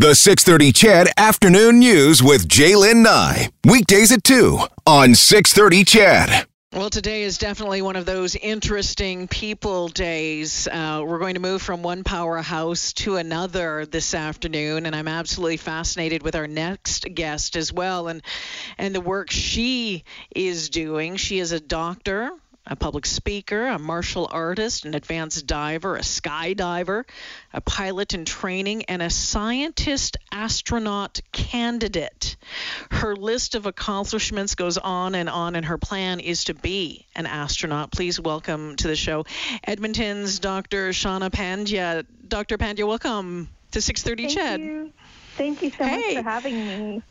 The 630 CHED Afternoon News with Jaylen Nye. Weekdays at 2 on 630 CHED. Well, today is definitely one of those interesting people days. Uh, we're going to move from one powerhouse to another this afternoon, and I'm absolutely fascinated with our next guest as well, and and the work she is doing. She is a doctor, a public speaker, a martial artist, an advanced diver, a skydiver, a pilot in training, and a scientist astronaut candidate. Her list of accomplishments goes on and on, and her plan is to be an astronaut. Please welcome to the show Edmonton's Dr. Shawna Pandya. Dr. Pandya, welcome to 630 Thank CHED. You. Thank you so hey. much for having me.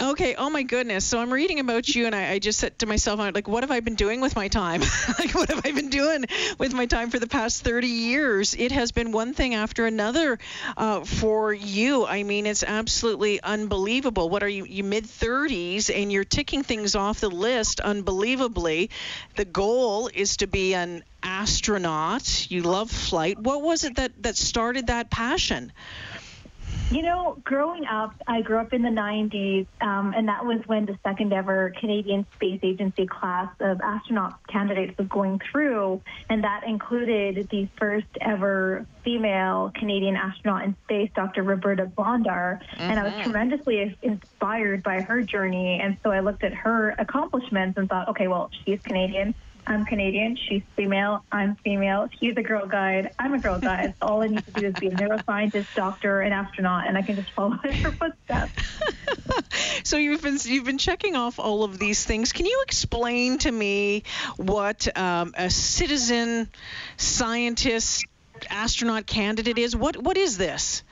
Okay. Oh my goodness. So I'm reading about you, and I, I, just said to myself, I'm like, what have I been doing with my time? like, what have I been doing with my time for the past 30 years? It has been one thing after another uh, for you. I mean, it's absolutely unbelievable. What are you? You mid 30s, and you're ticking things off the list unbelievably. The goal is to be an astronaut. You love flight. What was it that that started that passion? You know, growing up, I grew up in the 90s, um, and that was when the second ever Canadian Space Agency class of astronaut candidates was going through, and that included the first ever female Canadian astronaut in space, Dr. Roberta Bondar, mm-hmm. and I was tremendously inspired by her journey, and so I looked at her accomplishments and thought, okay, well, she's Canadian. I'm Canadian. She's female. I'm female. He's a girl guide. I'm a girl guide. All I need to do is be a neuroscientist, doctor, and astronaut, and I can just follow in her footsteps. so you've been you've been checking off all of these things. Can you explain to me what um, a citizen scientist astronaut candidate is? What what is this?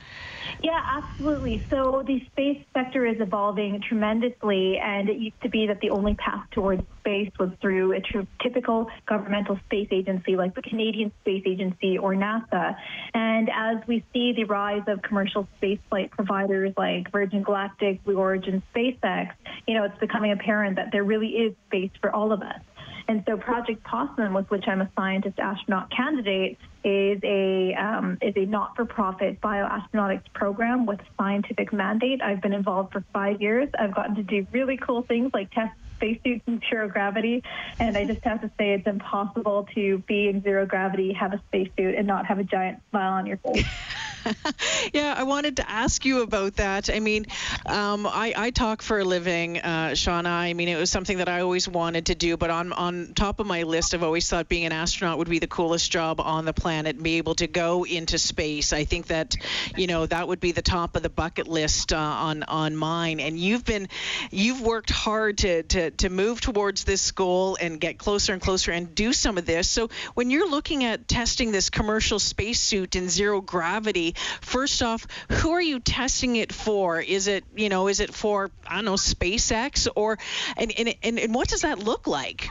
Yeah, absolutely. So the space sector is evolving tremendously, and it used to be that the only path towards space was through a typical governmental space agency like the Canadian Space Agency or NASA. And as we see the rise of commercial spaceflight providers like Virgin Galactic, Blue Origin, SpaceX, you know, it's becoming apparent that there really is space for all of us. And so Project PoSSUM, with which I'm a scientist astronaut candidate, is a um, is a not-for-profit bioastronautics program with a scientific mandate. I've been involved for five years. I've gotten to do really cool things like test spacesuits in zero gravity, and I just have to say it's impossible to be in zero gravity, have a spacesuit, and not have a giant smile on your face. yeah, I wanted to ask you about that. I mean, um, I, I, talk for a living, uh, Shawna. I mean, it was something that I always wanted to do, but on, on top of my list, I've always thought being an astronaut would be the coolest job on the planet, be able to go into space. I think that, you know, that would be the top of the bucket list uh, on on mine. And you've been, you've worked hard to, to to move towards this goal and get closer and closer and do some of this. So when you're looking at testing this commercial spacesuit in zero gravity, First off, who are you testing it for? Is it, you know, is it for, I don't know, SpaceX or, and, and, and, and what does that look like?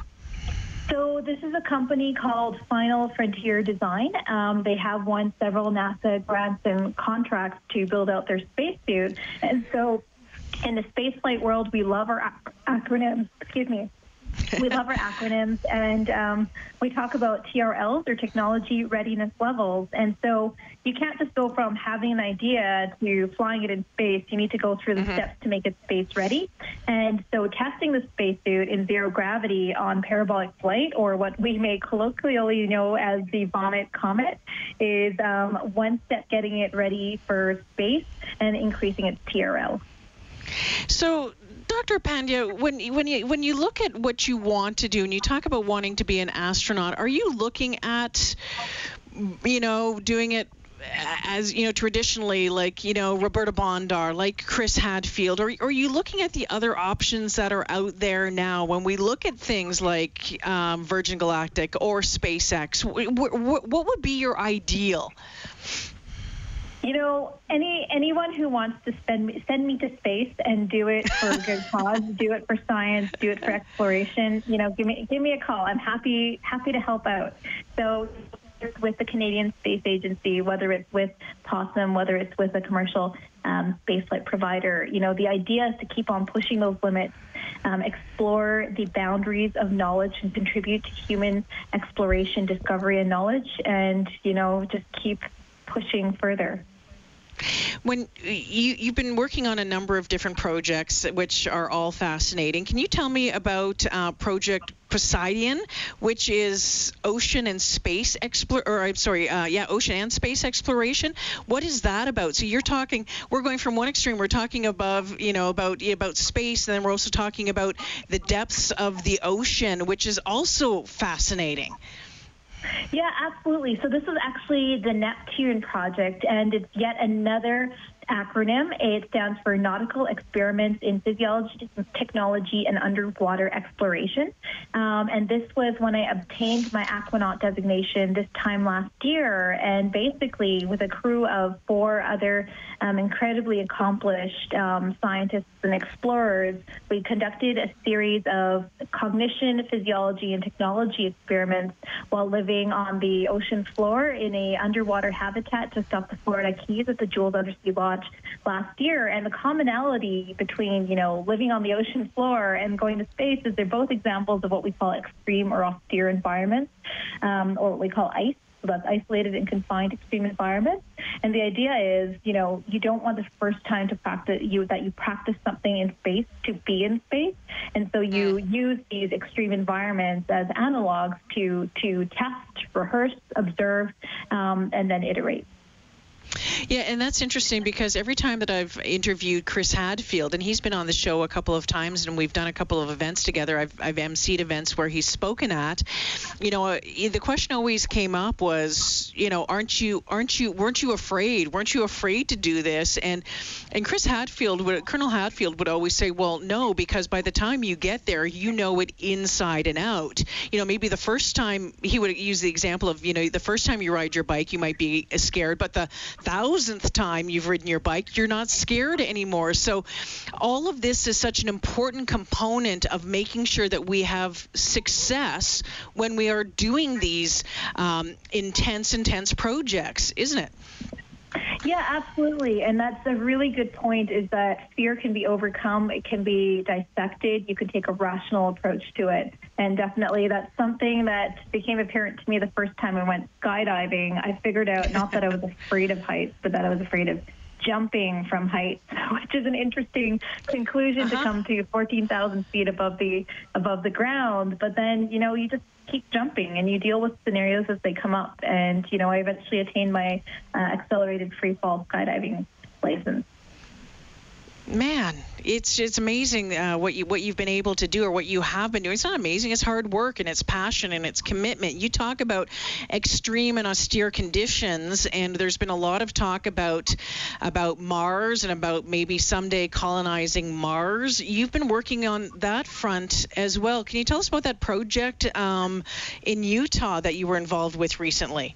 So this is a company called Final Frontier Design. Um, they have won several NASA grants and contracts to build out their spacesuit. And so in the spaceflight world, we love our ac- acronyms. Excuse me we love our acronyms, and um, we talk about TRLs or technology readiness levels. And so you can't just go from having an idea to flying it in space. You need to go through the mm-hmm. steps to make it space ready. And so testing the spacesuit in zero gravity on parabolic flight, or what we may colloquially know as the Vomit Comet, is um, one step getting it ready for space and increasing its TRL. So Dr. Pandya, when when you when you look at what you want to do and you talk about wanting to be an astronaut, are you looking at you know doing it as you know traditionally like you know roberta bondar like chris hadfield or, or are you looking at the other options that are out there now when we look at things like um, virgin galactic or spacex what would be your ideal you know, any anyone who wants to spend me, send me to space and do it for a good cause, do it for science, do it for exploration, you know, give me give me a call. I'm happy happy to help out. So with the Canadian Space Agency, whether it's with PoSSUM, whether it's with a commercial um, spaceflight provider, you know, the idea is to keep on pushing those limits, um, explore the boundaries of knowledge, and contribute to human exploration, discovery, and knowledge, and you know, just keep pushing further. When you, you've been working on a number of different projects, which are all fascinating, can you tell me about uh, Project Poseidon, which is ocean and space explore, or I'm sorry, uh, yeah, ocean and space exploration. What is that about? So you're talking, we're going from one extreme, we're talking above, you know, about about space, and then we're also talking about the depths of the ocean, which is also fascinating. Yeah, absolutely. So this is actually the Neptune project, and it's yet another acronym. It stands for Nautical Experiments in Physiology, Technology, and Underwater Exploration. Um, and this was when I obtained my aquanaut designation this time last year. And basically, with a crew of four other um, incredibly accomplished um, scientists and explorers, we conducted a series of cognition, physiology, and technology experiments while living on the ocean floor in a underwater habitat just off the Florida Keys at the Jules Undersea Lodge last year. And the commonality between, you know, living on the ocean floor and going to space is they're both examples of what we call extreme or austere environments, um, or what we call ICE. So that's isolated and confined extreme environments. And the idea is, you know, you don't want the first time to practice you that you practice something in space to be in space. And so you mm. use these extreme environments as analogs to to test, rehearse, observe, um, and then iterate. Yeah, and that's interesting because every time that I've interviewed Chris Hadfield, and he's been on the show a couple of times, and we've done a couple of events together. I've, I've emceed events where he's spoken at. You know, uh, the question always came up was, you know, aren't you, aren't you, weren't you afraid? Weren't you afraid to do this? And and Chris Hadfield, would, Colonel Hadfield, would always say, well, no, because by the time you get there, you know it inside and out. You know, maybe the first time he would use the example of, you know, the first time you ride your bike, you might be scared, but the thousandth time you've ridden your bike, you're not scared anymore. So, all of this is such an important component of making sure that we have success when we are doing these um, intense, intense projects, isn't it? Yeah, absolutely. And that's a really good point is that fear can be overcome. It can be dissected. You can take a rational approach to it. And definitely that's something that became apparent to me the first time I went skydiving. I figured out not that I was afraid of heights, but that I was afraid of jumping from heights, which is an interesting conclusion uh-huh. to come to 14,000 feet above the above the ground. But then, you know, you just keep jumping and you deal with scenarios as they come up. And, you know, I eventually attained my uh, accelerated free fall skydiving license man, it's it's amazing uh, what you what you've been able to do or what you have been doing. It's not amazing. It's hard work and it's passion and it's commitment. You talk about extreme and austere conditions, and there's been a lot of talk about about Mars and about maybe someday colonizing Mars. You've been working on that front as well. Can you tell us about that project um, in Utah that you were involved with recently?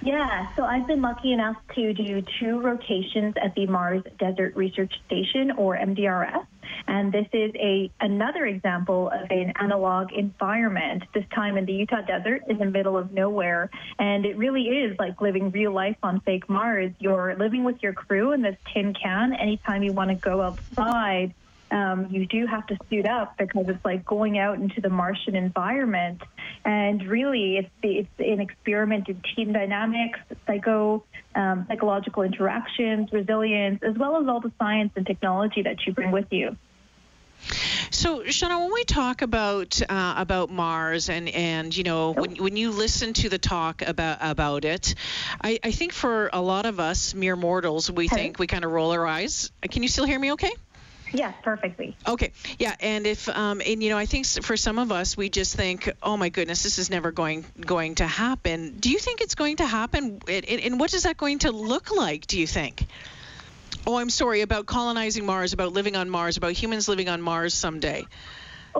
Yeah, so I've been lucky enough to do two rotations at the Mars Desert Research Station, or MDRS. And this is a another example of an analog environment. This time in the Utah desert, in the middle of nowhere, and it really is like living real life on fake Mars. You're living with your crew in this tin can. Anytime you want to go outside, um, you do have to suit up because it's like going out into the Martian environment. And really, it's, it's an experiment in team dynamics, psycho, um, psychological interactions, resilience, as well as all the science and technology that you bring with you. So, Shawna, when we talk about uh, about Mars and and you know when when you listen to the talk about about it, I, I think for a lot of us mere mortals, we think we kind of roll our eyes. Can you still hear me? Okay. Yes, perfectly. Okay, yeah, and if um, and you know, I think for some of us, we just think, oh my goodness, this is never going going to happen. Do you think it's going to happen? And, and what is that going to look like? Do you think? Oh, I'm sorry about colonizing Mars, about living on Mars, about humans living on Mars someday.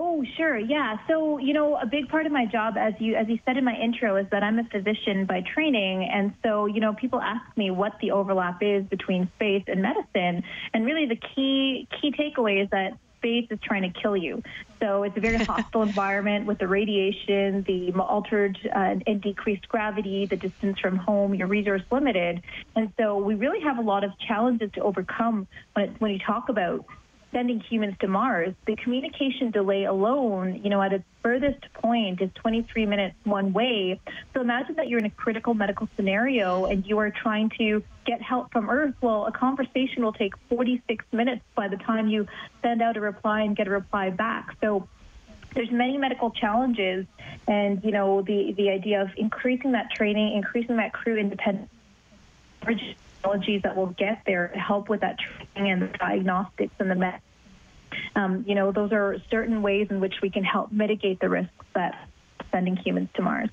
Oh, sure. Yeah. So, you know, a big part of my job, as you as you said in my intro, is that I'm a physician by training, and so you know, people ask me what the overlap is between space and medicine, and really the key key takeaway is that space is trying to kill you. So it's a very hostile environment with the radiation, the altered uh, and decreased gravity, the distance from home, your resource limited. And so we really have a lot of challenges to overcome when, it, when you talk about sending humans to Mars, the communication delay alone, you know, at its furthest point is 23 minutes one way. So imagine that you're in a critical medical scenario and you are trying to get help from Earth. Well, a conversation will take 46 minutes by the time you send out a reply and get a reply back. So there's many medical challenges and you know the the idea of increasing that training increasing that crew independence technologies that will get there to help with that training and the diagnostics and the med. Um, you know, those are certain ways in which we can help mitigate the risks that sending humans to Mars.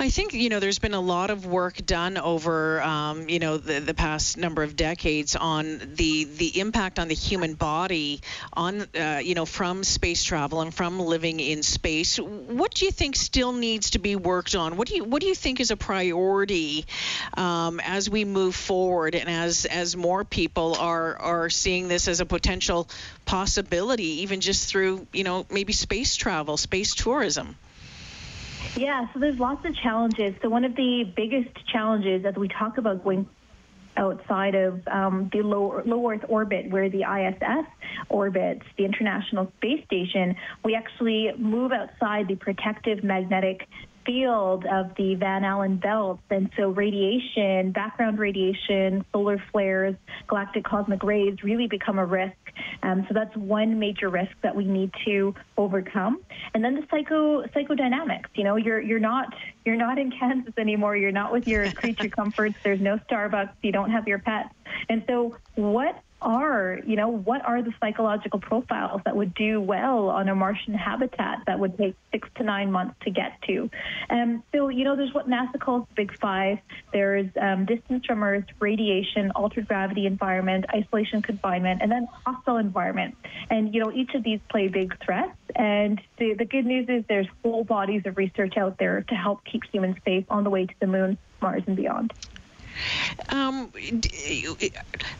I think you know there's been a lot of work done over um, you know the, the past number of decades on the the impact on the human body on uh, you know from space travel and from living in space. What do you think still needs to be worked on? What do you what do you think is a priority um, as we move forward and as as more people are are seeing this as a potential possibility, even just through you know maybe space travel, space tourism? Yeah, so there's lots of challenges. So one of the biggest challenges as we talk about going outside of um, the low, low Earth orbit where the ISS orbits, the International Space Station, we actually move outside the protective magnetic field of the Van Allen belts. And so radiation, background radiation, solar flares, galactic cosmic rays really become a risk. Um, so that's one major risk that we need to overcome. And then the psycho psychodynamics. You know, you're you're not you're not in Kansas anymore. You're not with your creature comforts. There's no Starbucks. You don't have your pets. And so what are, you know, what are the psychological profiles that would do well on a Martian habitat that would take six to nine months to get to? And so, you know, there's what NASA calls the Big Five. There's um, distance from Earth, radiation, altered gravity environment, isolation confinement, and then hostile environment. And, you know, each of these play big threats. And the, the good news is there's whole bodies of research out there to help keep humans safe on the way to the moon, Mars, and beyond. Um,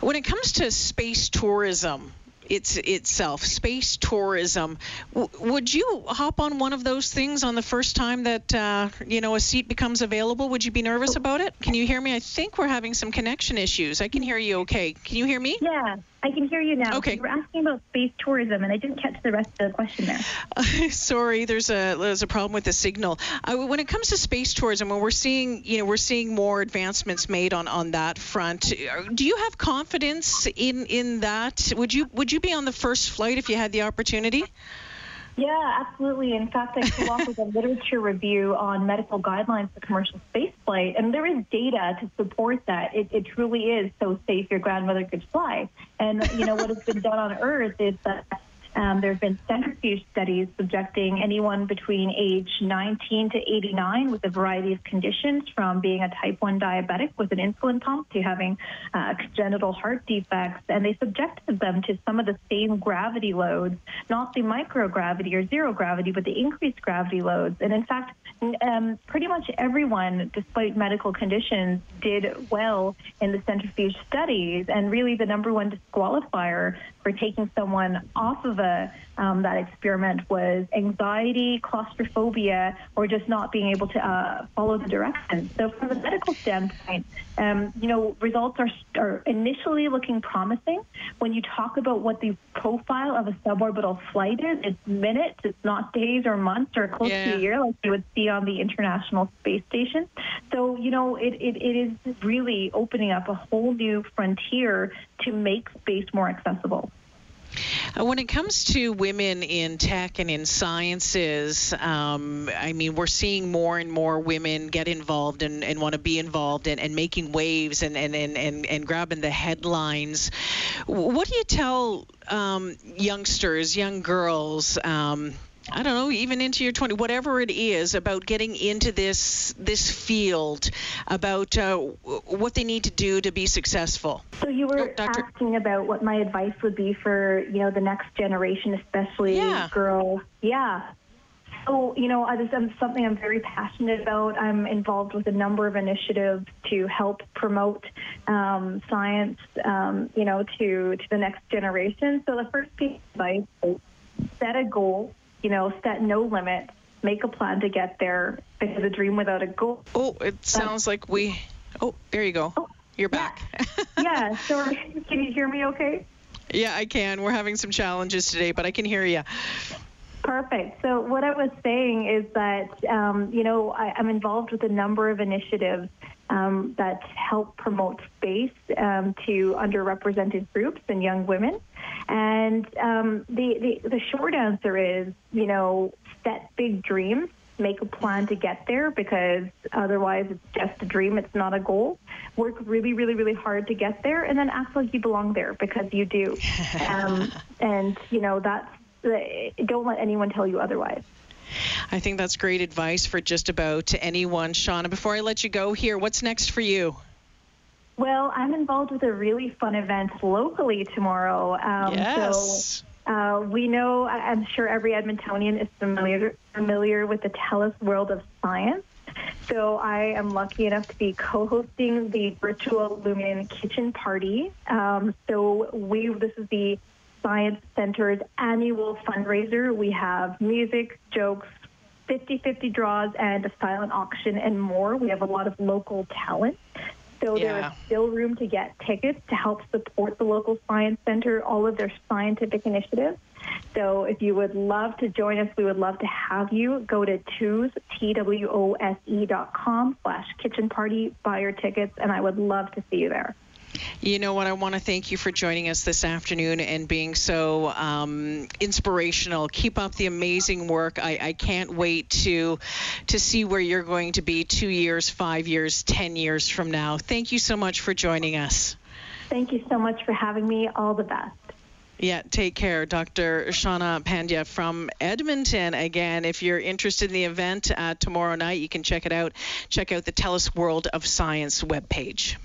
when it comes to space tourism, it's itself, space tourism. W- would you hop on one of those things on the first time that uh, you know a seat becomes available? Would you be nervous about it? Can you hear me? I think we're having some connection issues. I can hear you okay. Can you hear me? Yeah. I can hear you now. Okay. You were asking about space tourism, and I didn't catch the rest of the question there. Uh, sorry, there's a there's a problem with the signal. Uh, when it comes to space tourism, when we're seeing you know we're seeing more advancements made on on that front, do you have confidence in in that? Would you would you be on the first flight if you had the opportunity? Yeah, absolutely. In fact, I co-authored a literature review on medical guidelines for commercial spaceflight, and there is data to support that. It, it truly is so safe your grandmother could fly. And, you know, what has been done on Earth is that um, there have been centrifuge studies subjecting anyone between age 19 to 89 with a variety of conditions, from being a type 1 diabetic with an insulin pump to having uh, congenital heart defects. And they subjected them to some of the same gravity loads, not the microgravity or zero gravity, but the increased gravity loads. And in fact, um, pretty much everyone, despite medical conditions, did well in the centrifuge studies. And really, the number one disqualifier for taking someone off of um, that experiment was anxiety, claustrophobia, or just not being able to uh, follow the directions. So, from a medical standpoint, um, you know, results are, are initially looking promising. When you talk about what the profile of a suborbital flight is, it's minutes, it's not days or months or close yeah. to a year like you would see on the International Space Station. So, you know, it, it, it is really opening up a whole new frontier to make space more accessible. Uh, when it comes to women in tech and in sciences, um, I mean, we're seeing more and more women get involved and, and want to be involved and, and making waves and, and, and, and, and grabbing the headlines. What do you tell um, youngsters, young girls? Um, I don't know, even into your 20, whatever it is, about getting into this this field, about uh, what they need to do to be successful. So you were oh, asking about what my advice would be for you know the next generation, especially yeah. girls. Yeah. So, you know, this is something I'm very passionate about. I'm involved with a number of initiatives to help promote um, science, um, you know, to, to the next generation. So the first piece of advice is set a goal you know, set no limits, make a plan to get there because a dream without a goal. Oh, it sounds like we. Oh, there you go. Oh, You're back. Yeah. yeah. So can you hear me okay? Yeah, I can. We're having some challenges today, but I can hear you. Perfect. So what I was saying is that um, you know I, am involved with a number of initiatives um, that help promote space um, to underrepresented groups and young women. And um, the, the the short answer is you know set big dreams, make a plan to get there because otherwise it's just a dream, it's not a goal. Work really, really, really hard to get there, and then act like you belong there because you do. Um, and you know that's don't let anyone tell you otherwise. I think that's great advice for just about anyone. Shawna, before I let you go here, what's next for you? Well, I'm involved with a really fun event locally tomorrow. Um, yes. So, uh, we know, I'm sure every Edmontonian is familiar familiar with the TELUS World of Science. So I am lucky enough to be co-hosting the virtual Lumen Kitchen Party. Um, so we, this is the Science Center's annual fundraiser. We have music, jokes, 50 50 draws, and a silent auction, and more. We have a lot of local talent. So yeah. there is still room to get tickets to help support the local science center, all of their scientific initiatives. So if you would love to join us, we would love to have you. Go to twose, T-W-O-S-E dot com slash kitchen party, buy your tickets, and I would love to see you there. You know what? I want to thank you for joining us this afternoon and being so um, inspirational. Keep up the amazing work. I, I can't wait to to see where you're going to be two years, five years, ten years from now. Thank you so much for joining us. Thank you so much for having me. All the best. Yeah, take care, Dr. Shawna Pandya from Edmonton. Again, if you're interested in the event uh, tomorrow night, you can check it out. Check out the TELUS World of Science webpage.